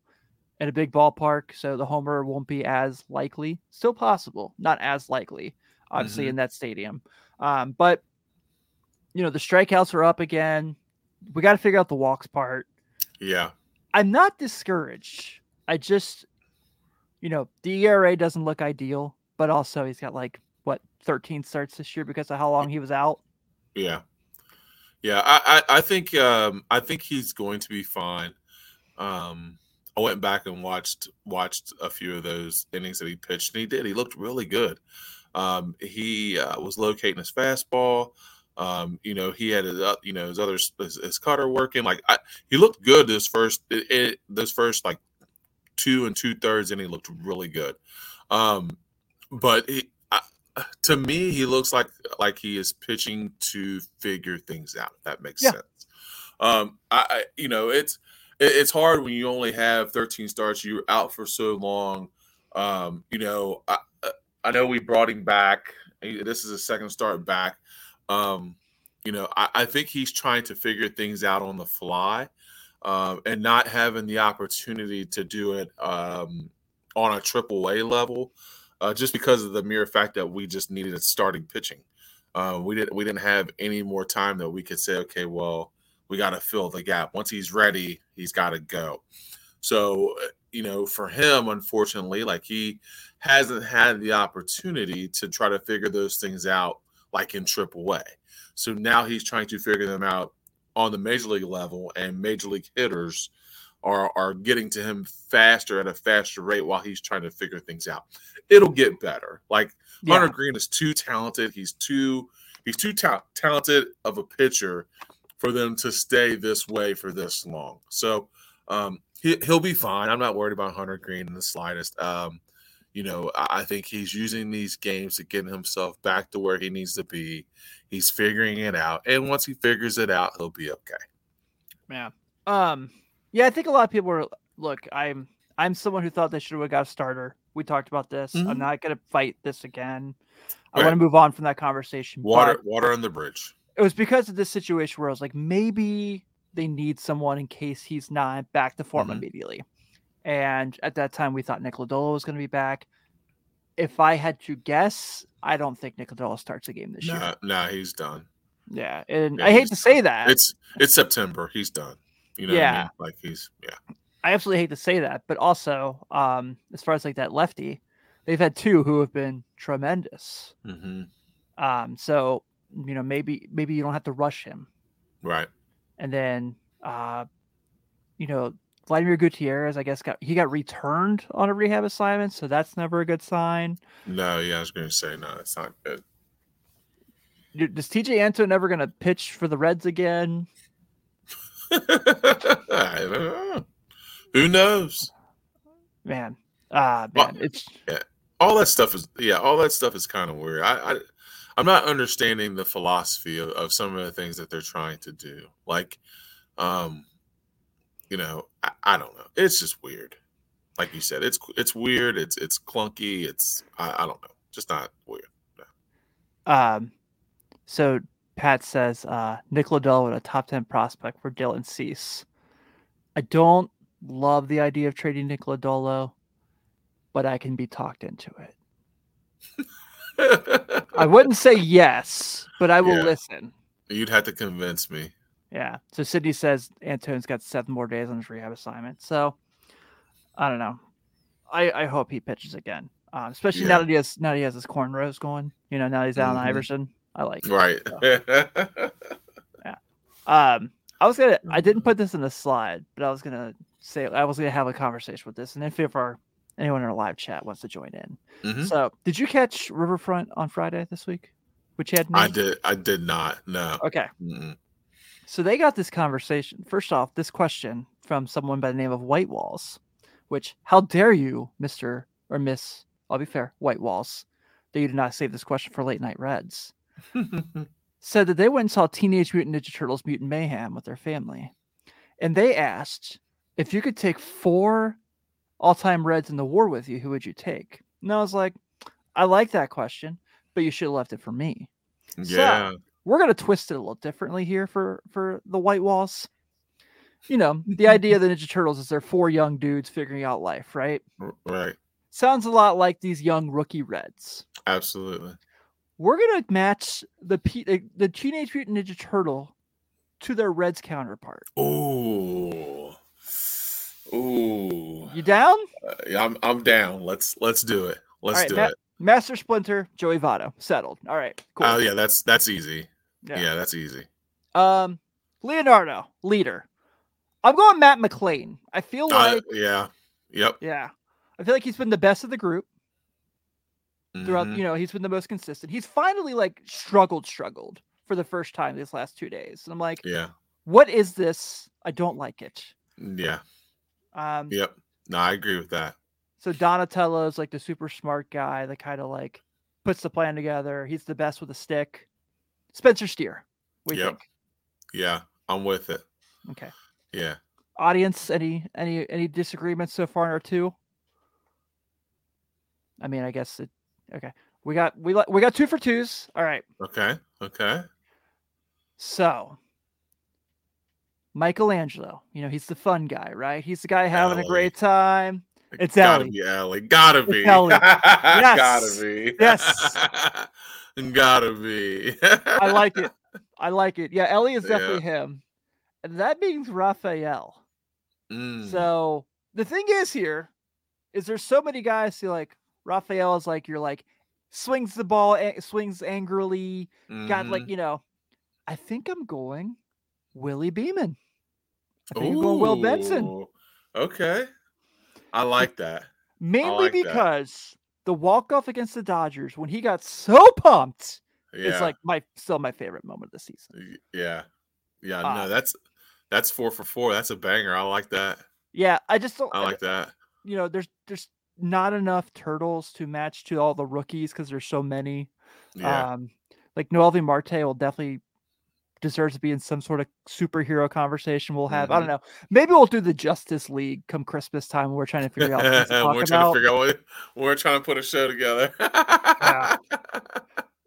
at a big ballpark, so the homer won't be as likely. Still possible, not as likely, obviously Mhm. in that stadium. Um, but you know, the strikeouts are up again. We got to figure out the walks part. Yeah. I'm not discouraged. I just, you know, the ERA doesn't look ideal, but also he's got like what 13 starts this year because of how long he was out. Yeah. Yeah. I, I, I think um I think he's going to be fine. Um I went back and watched watched a few of those innings that he pitched, and he did. He looked really good. Um, he uh, was locating his fastball. Um, you know, he had his, uh, you know his other his, his cutter working. Like I, he looked good this first it, it, those first like two and two thirds, and he looked really good. Um, but he, to me, he looks like like he is pitching to figure things out. That makes Yeah. sense. Um, I, I you know it's it, it's hard when you only have 13 starts. You're out for so long. Um, you know, I I- I know we brought him back. This is a second start back. Um, you know, I, I think he's trying to figure things out on the fly, um, and not having the opportunity to do it um, on a triple A level, uh, just because of the mere fact that we just needed a starting pitching. Uh, we didn't we didn't have any more time that we could say, okay, well, we got to fill the gap. Once he's ready, he's got to go. So, uh, you know, for him, unfortunately, like he hasn't had the opportunity to try to figure those things out like in triple A. So now he's trying to figure them out on the major league level, and major league hitters are are getting to him faster at a faster rate while he's trying to figure things out. It'll get better. Like Yeah. Hunter Greene is too talented. He's too he's too ta- talented of a pitcher for them to stay this way for this long. So um, he, he'll be fine. I'm not worried about Hunter Greene in the slightest. Um, you know, I, I think he's using these games to get himself back to where he needs to be. He's figuring it out, and once he figures it out, he'll be okay. Yeah. Um. Yeah, I think a lot of people are. Look, I'm I'm someone who thought they should have got a starter. We talked about this. I'm Mhm. not gonna fight this again. I Right. want to move on from that conversation. Water, water on the bridge. it was because of this situation where I was like, maybe they need someone in case he's not back to form Mhm. immediately. And at that time, we thought Nick Lodolo was going to be back. If I had to guess, I don't think Nick Lodolo starts a game this year. Nah, nah, he's done. Yeah, and Yeah, I hate to say that. It's it's September. He's done. You know, what I Yeah. mean? like he's yeah. I absolutely hate to say that, but also, um, as far as like that lefty, they've had two who have been tremendous. hmm Um, so you know, maybe maybe you don't have to rush him. Right. And then, uh, you know, Vladimir Gutierrez, I guess got he got returned on a rehab assignment, so that's never a good sign. No, yeah, I was going to say no. It's not good. Dude, Is TJ Antone never going to pitch for the Reds again? I don't know. Who knows? Man, ah, Well, man, it's All that stuff is yeah. All that stuff is kind of weird. I, I I'm not understanding the philosophy of, of some of the things that they're trying to do. Like, um, you know, I, I don't know. It's just weird. Like you said, it's it's weird. It's it's clunky. It's I, I don't know. Just not weird. um. So Pat says uh, Nick Lodolo a top ten prospect for Dylan Cease. I don't love the idea of trading Nick Lodolo, but I can be talked into it. I wouldn't say yes, but I will Yeah. listen. You'd have to convince me. Yeah. So Sydney says Antone's got seven more days on his rehab assignment. So I don't know. I I hope he pitches again. Um, especially now that he has now that he has his cornrows going. You know, now he's Allen Mhm. Iverson. I like it. Right. Yeah. Um, I was gonna. I didn't put this in the slide, but I was gonna say I was gonna have a conversation with this, and if if our anyone in our live chat wants to join in. Mhm. So, did you catch Riverfront on Friday this week? Which had I did. I did not. No. Okay, Mm-mm. so they got this conversation. First off, this question from someone by the name of White Walls, which how dare you, Mister or Miss? I'll be fair, White Walls, that you did not save this question for late night Reds. said that they went and saw Teenage Mutant Ninja Turtles Mutant Mayhem with their family. And they asked if you could take four all time Reds in the war with you, who would you take? And I was like, I like that question, but you should have left it for me. yeah. We're gonna twist it a little differently here for for the White Walls. You know, the idea of the Ninja Turtles is they're four young dudes figuring out life, right? Right. Sounds a lot like these young rookie Reds. Absolutely. We're gonna match the P- uh, the Teenage Mutant Ninja Turtle to their Reds counterpart. Ooh. Ooh. You down? Uh, yeah, I'm I'm down. Let's let's do it. Let's right, do Ma- it. Master Splinter, Joey Votto, settled. All right, cool. Oh yeah, that's that's easy. Yeah. Yeah, that's easy. Um, Leonardo, leader. I'm going Matt McLain. I feel Uh, like, yeah. Yep. yeah, I feel like he's been the best of the group throughout. Mhm. You know, he's been the most consistent. He's finally like struggled, struggled for the first time these last two days, and I'm like, Yeah. what is this? I don't like it. Yeah. Um, Yep. No, I agree with that. So Donatello's like the super smart guy that kind of like puts the plan together. He's the best with a stick. Spencer Steer. We Yep. think. Yeah, I'm with it. Okay. Yeah. Audience, any any any disagreements so far in our two? I mean, I guess it okay. We got we we got two for twos. All right. Okay. Okay. So Michelangelo, you know, he's the fun guy, right? He's the guy having a great time. It's gotta Elly. be Elly. Gotta It's be. Elly. Gotta be. Yes. Gotta be. I like it. I like it. Yeah, Elly is Yeah. definitely him. And that means Raphael. Mm, So the thing is here is there's so many guys who like Raphael is like you're like swings the ball, a- swings angrily, got mhm. like you know. I think I'm going Willie Beeman. I think I'm going Will Benson Okay. I like that. mainly like that. because the walk off against the Dodgers when he got so pumped Yeah. is like my still my favorite moment of the season. Yeah. Yeah. Uh, no, that's that's four for four. That's a banger. I like that. Yeah, I just don't. I like that. you know, there's there's not enough turtles to match to all the rookies because there's so many. Yeah. Um, like Noelvi Marte will definitely deserves to be in some sort of superhero conversation. We'll have. I don't Mhm. know. Maybe we'll do the Justice League come Christmas time. We're trying to figure out we're trying about. to figure out what we're trying to put a show together.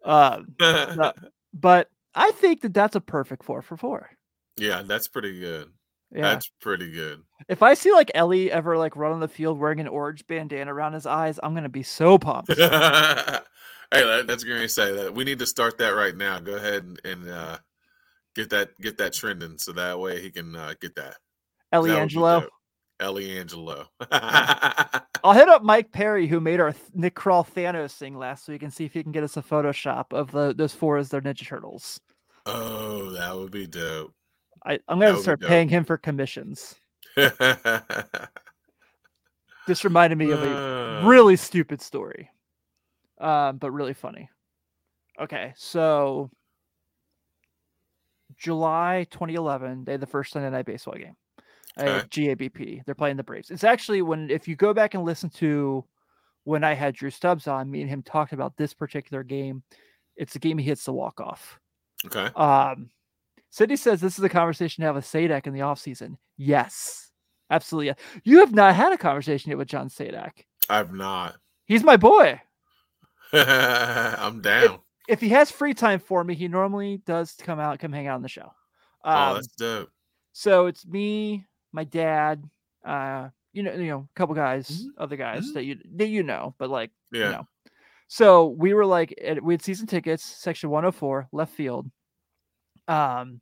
Um, no, but I think that that's a perfect four for four. yeah, that's pretty good. Yeah. That's pretty good. if I see like Elly ever like run on the field wearing an orange bandana around his eyes, I'm gonna be so pumped. hey, that, that's to say that we need to start that right now. Go ahead and, and uh, get that get that trending so that way he can uh, get that. Elly That Angelo. Elly Angelo. I'll hit up Mike Perry, who made our Nick Krall Thanos thing last week, and see if he can get us a Photoshop of the those four as their Ninja Turtles. oh, that would be dope. I, I'm gonna start paying him for commissions. This reminded me of a Uh, really stupid story, um, but really funny. Okay, so July 2011, they had the first Sunday night baseball game at GABP. They're playing the Braves. It's actually when if you go back and listen to when I had Drew Stubbs on, me and him talked about this particular game. It's the game he hits the walk off. Okay. Um, Sydney says this is a conversation to have with Sadak in the offseason. Yes, absolutely. You have not had a conversation yet with John Sadak. I've not. He's my boy. I'm down. If he has free time for me, he normally does come out, come hang out on the show. oh, Um, that's dope. so it's me, my dad, uh, you know, you know, a couple guys, Mhm. other guys Mhm. that you that you know, but like Yeah. you know. So we were like, we had season tickets, section 104, left field. Um,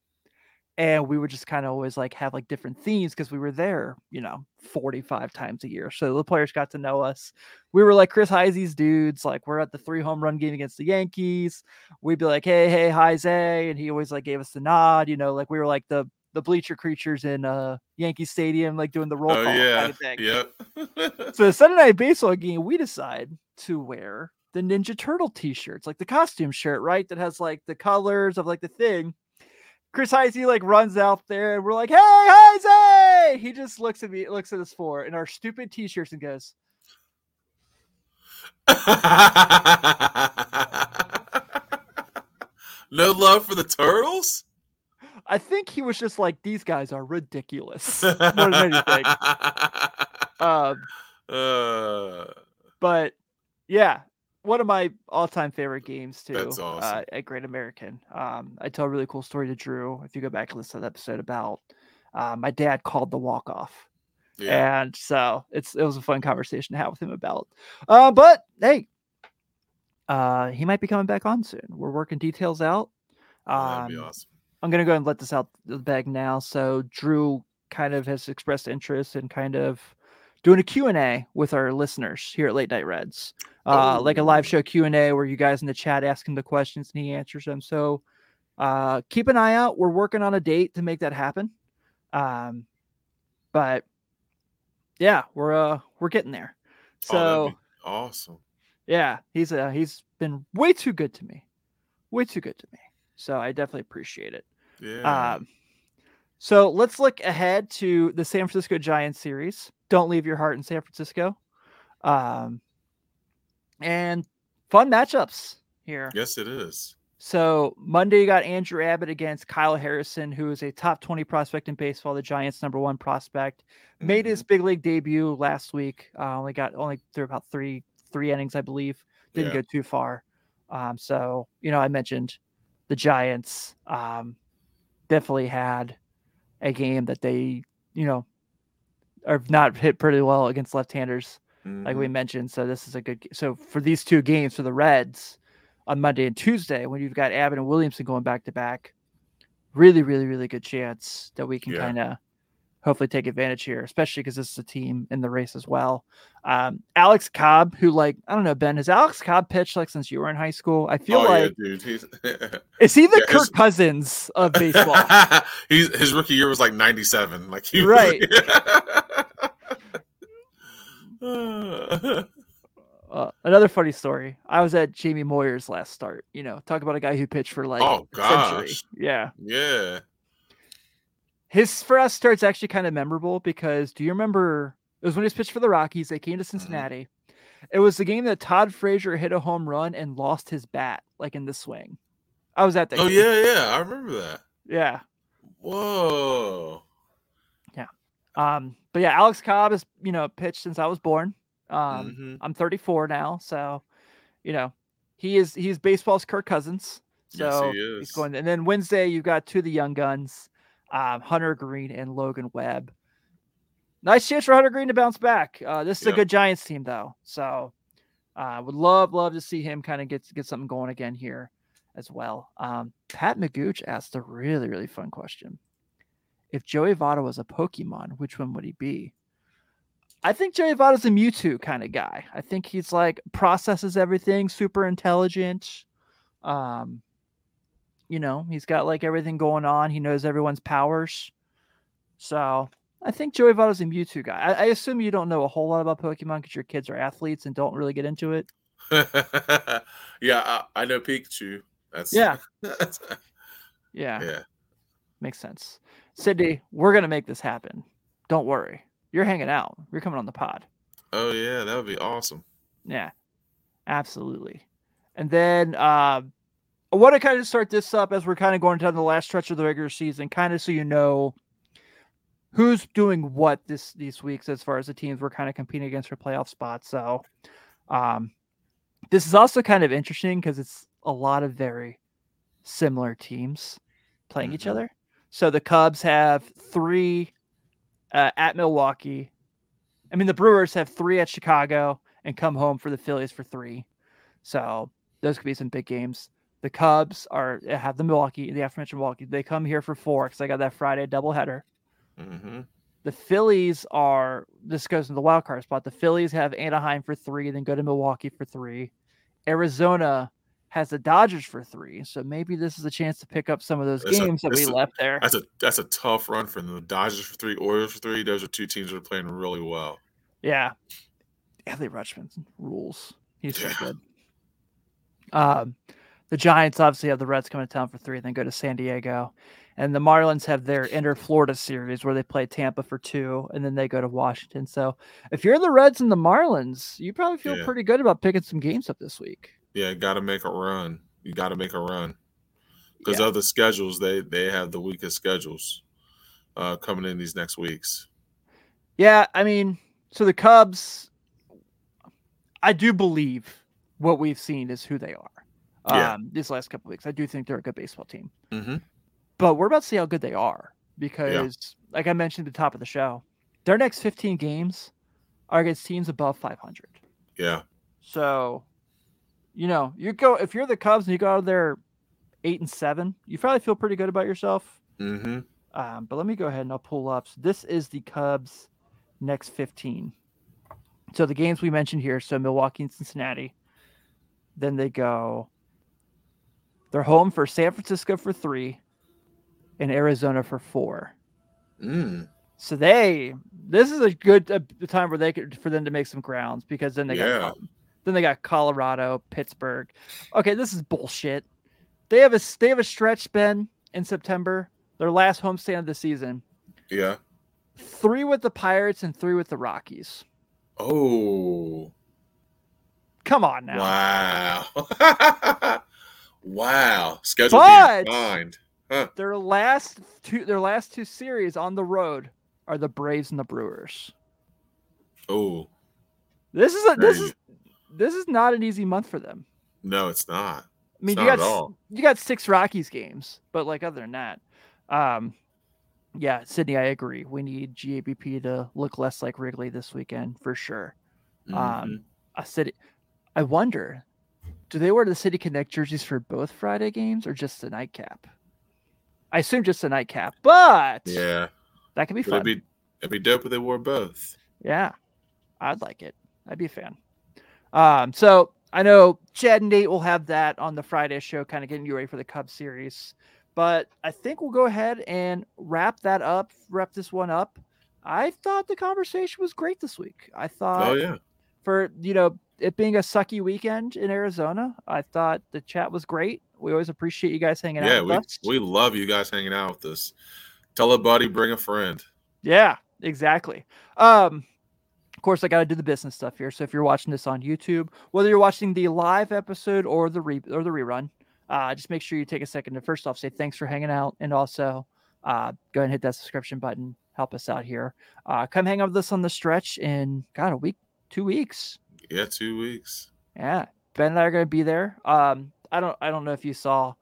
and we would just kind of always like have like different themes because we were there, you know, 45 times a year. So the players got to know us. We were like Chris Heisey's dudes. Like we're at the three home run game against the Yankees. We'd be like, hey, hey, Heisey. And he always like gave us the nod, you know, like we were like the the bleacher creatures in uh Yankee Stadium, like doing the roll Oh call yeah, kind of thing. yep. So the Sunday night baseball game, we decide to wear the Ninja Turtle t-shirts, like the costume shirt, right? That has like the colors of like the thing. Chris Heisey like runs out there and we're like, hey Heisey! He just looks at me, looks at us four in our stupid t-shirts and goes, no love for the turtles. I think he was just like, these guys are ridiculous. More than anything. Um, Uh, but yeah, one of my all-time favorite games too. That's Uh, at Great American. Um, I tell a really cool story to Drew. If you go back and listen to that episode about uh, my dad called the walk-off. yeah. and so it's it was a fun conversation to have with him about. Uh, but hey, uh, he might be coming back on soon. We're working details out. That'd be Um, awesome. I'm gonna go and let this out the bag now. So Drew kind of has expressed interest in kind of doing a Q&A with our listeners here at Late Night Reds. Uh, like a live Oh. show Q&A where you guys in the chat ask him the questions and he answers them. So uh, keep an eye out. We're working on a date to make that happen. Um, but yeah, we're uh we're getting there. Oh, So be awesome. yeah, he's uh he's been way too good to me. Way too good to me. So I definitely appreciate it. Yeah. Um, so let's look ahead to the San Francisco Giants series. Don't leave your heart in San Francisco. Um, and fun matchups here. yes, it is. So Monday you got Andrew Abbott against Kyle Harrison, who is a top 20 prospect in baseball, the Giants' number one prospect. Made his big league debut last week. Uh, only got only through about three three innings, I believe. Didn't Yeah. go too far. Um, so you know, I mentioned the Giants um, definitely had a game that they, you know, have not hit pretty well against left-handers like we Mhm. mentioned. So this is a good. So for these two games for the Reds on Monday and Tuesday, when you've got Abbott and Williamson going back to back, really, really, really good chance that we can Yeah. kind of hopefully take advantage here, especially because this is a team in the race as well. Um, Alex Cobb, who like I don't know, Ben, has Alex Cobb pitched like since you were in high school? I feel oh like yeah, dude. He's, is he the Yeah, Kirk Cousins of baseball? he's his rookie year was like ninety seven. Like he Right. Was, uh, another funny story. I was at Jamie Moyer's last start. You know, talk about a guy who pitched for like Oh, a century. gosh. Yeah. yeah. His first start's actually kind of memorable because do you remember it was when he was pitched for the Rockies? They came Mm-hmm. to Cincinnati. It was the game that Todd Frazier hit a home run and lost his bat, like in the swing. I was at that. Oh game. yeah, yeah. I remember that. yeah. Whoa. Yeah. Um, but yeah, Alex Cobb has you know pitched since I was born. Um, Mhm. I'm 34 now, so you know he is he's baseball's Kirk Cousins. Yes, So he he's going. And then Wednesday you've got two of the young guns, um, Hunter Greene and Logan Webb. Nice chance for Hunter Greene to bounce back. Uh, this is a good Giants team though, so uh, would love love to see him kind of get get something going again here as well. Um, Pat Magooch asked a really really fun question. If Joey Votto was a Pokemon, which one would he be? I think Joey Votto's a Mewtwo kind of guy. I think he's like processes everything, super intelligent. Um, you know, he's got like everything going on. He knows everyone's powers. So I think Joey Votto's a Mewtwo guy. I, I assume you don't know a whole lot about Pokemon because your kids are athletes and don't really get into it. yeah, I, I know Pikachu. That's Yeah. that's, Yeah, yeah. makes sense. Sydney, we're gonna make this happen. Don't worry. You're hanging out. You're coming on the pod. Oh yeah, that would be awesome. Yeah, absolutely. And then uh, I want to kind of start this up as we're kind of going down the last stretch of the regular season, kind of so you know who's doing what this these weeks as far as the teams we're kind of competing against for playoff spots. So um, this is also kind of interesting because it's a lot of very similar teams playing each Mhm. other. So the Cubs have three uh, at Milwaukee. I mean, the Brewers have three at Chicago and come home for the Phillies for three. So those could be some big games. The Cubs are have the Milwaukee, the aforementioned Milwaukee. They come here for four because I got that Friday doubleheader. hmm The Phillies are this goes in the wild card spot. The Phillies have Anaheim for three, then go to Milwaukee for three. Arizona has the Dodgers for three, so maybe this is a chance to pick up some of those That's a- games that we a- left there. That's a that's a tough run for them. The Dodgers for three, Orioles for three. Those are two teams that are playing really well. Yeah. Adley Rutschman rules. He's so Yeah. good. Um, the Giants obviously have the Reds coming to town for three, then go to San Diego. And the Marlins have their inter Florida series where they play Tampa for two, and then they go to Washington. So if you're the Reds and the Marlins, you probably feel Yeah. pretty good about picking some games up this week. Yeah, got to make a run. You got to make a run because Yeah. other schedules they they have the weakest schedules uh, coming in these next weeks. Yeah, I mean, so the Cubs, I do believe what we've seen is who they are. Yeah. Um, these last couple weeks, I do think they're a good baseball team. hmm but we're about to see how good they are because, like I mentioned at the top of the show, their next 15 games are against teams above 500. Yeah, So, you know, you go if you're the Cubs and you go out there eight and seven, you probably feel pretty good about yourself. hmm Um, but let me go ahead and I'll pull up. So this is the Cubs' next 15. So the games we mentioned here, so Milwaukee and Cincinnati. Then they go. They're home for San Francisco for three, and Arizona for four. mm. So they this is a good time where they could for them to make some grounds because then they Yeah. got then they got Colorado, Pittsburgh. Okay, this is bullshit. They have a they have a stretch Ben in September, their last homestand of the season. yeah. Three with the Pirates and three with the Rockies. Oh, Come on now. wow, wow. Schedule But- being fine. Their last two their last two series on the road are the Braves and the Brewers. Oh This is a this is this is not an easy month for them. no, it's not. I mean, It's you got you got six Rockies games, but like other than that, um, yeah, Sydney, I agree. We need GABP to look less like Wrigley this weekend for sure. Mhm. Um, a city, I wonder, do they wear the City Connect jerseys for both Friday games or just the nightcap? I assume just the nightcap, but yeah, that could be but fun. it'd be it'd be dope if they wore both. Yeah, I'd like it. I'd be a fan. Um, so I know Chad and Nate will have that on the Friday show, kind of getting you ready for the Cubs series. But I think we'll go ahead and wrap that up, wrap this one up. I thought the conversation was great this week. I thought oh yeah, for you know it being a sucky weekend in Arizona, I thought the chat was great. We always appreciate you guys hanging yeah. out We us. we love you guys hanging out with us. Tell a buddy, bring a friend. Yeah, exactly. Um, of course, I got to do the business stuff here. So if you're watching this on YouTube, whether you're watching the live episode or the re- or the rerun, uh, just make sure you take a second to first off say thanks for hanging out, and also uh, go ahead and hit that subscription button. Help us out here. Uh, come hang out with us on the stretch in God a week, two weeks. Yeah, two weeks. Yeah, Ben and I are going to be there. Um, I don't, I don't know if you saw,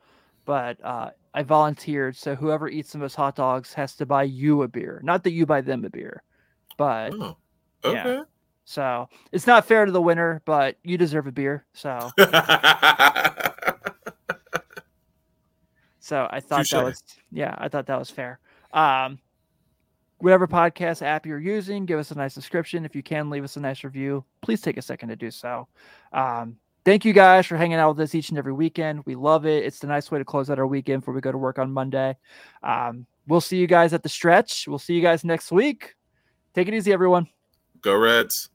but uh, I volunteered. So whoever eats the most hot dogs has to buy you a beer. Not that you buy them a beer, but Oh, yeah. okay. so it's not fair to the winner. But you deserve a beer. So, so I thought Touche. that was, yeah, I thought that was fair. Um, whatever podcast app you're using, give us a nice description. If you can, leave us a nice review. Please take a second to do so. Um, thank you guys for hanging out with us each and every weekend. We love it. It's the nice way to close out our weekend before we go to work on Monday. Um, we'll see you guys at the stretch. We'll see you guys next week. Take it easy, everyone. Go Reds.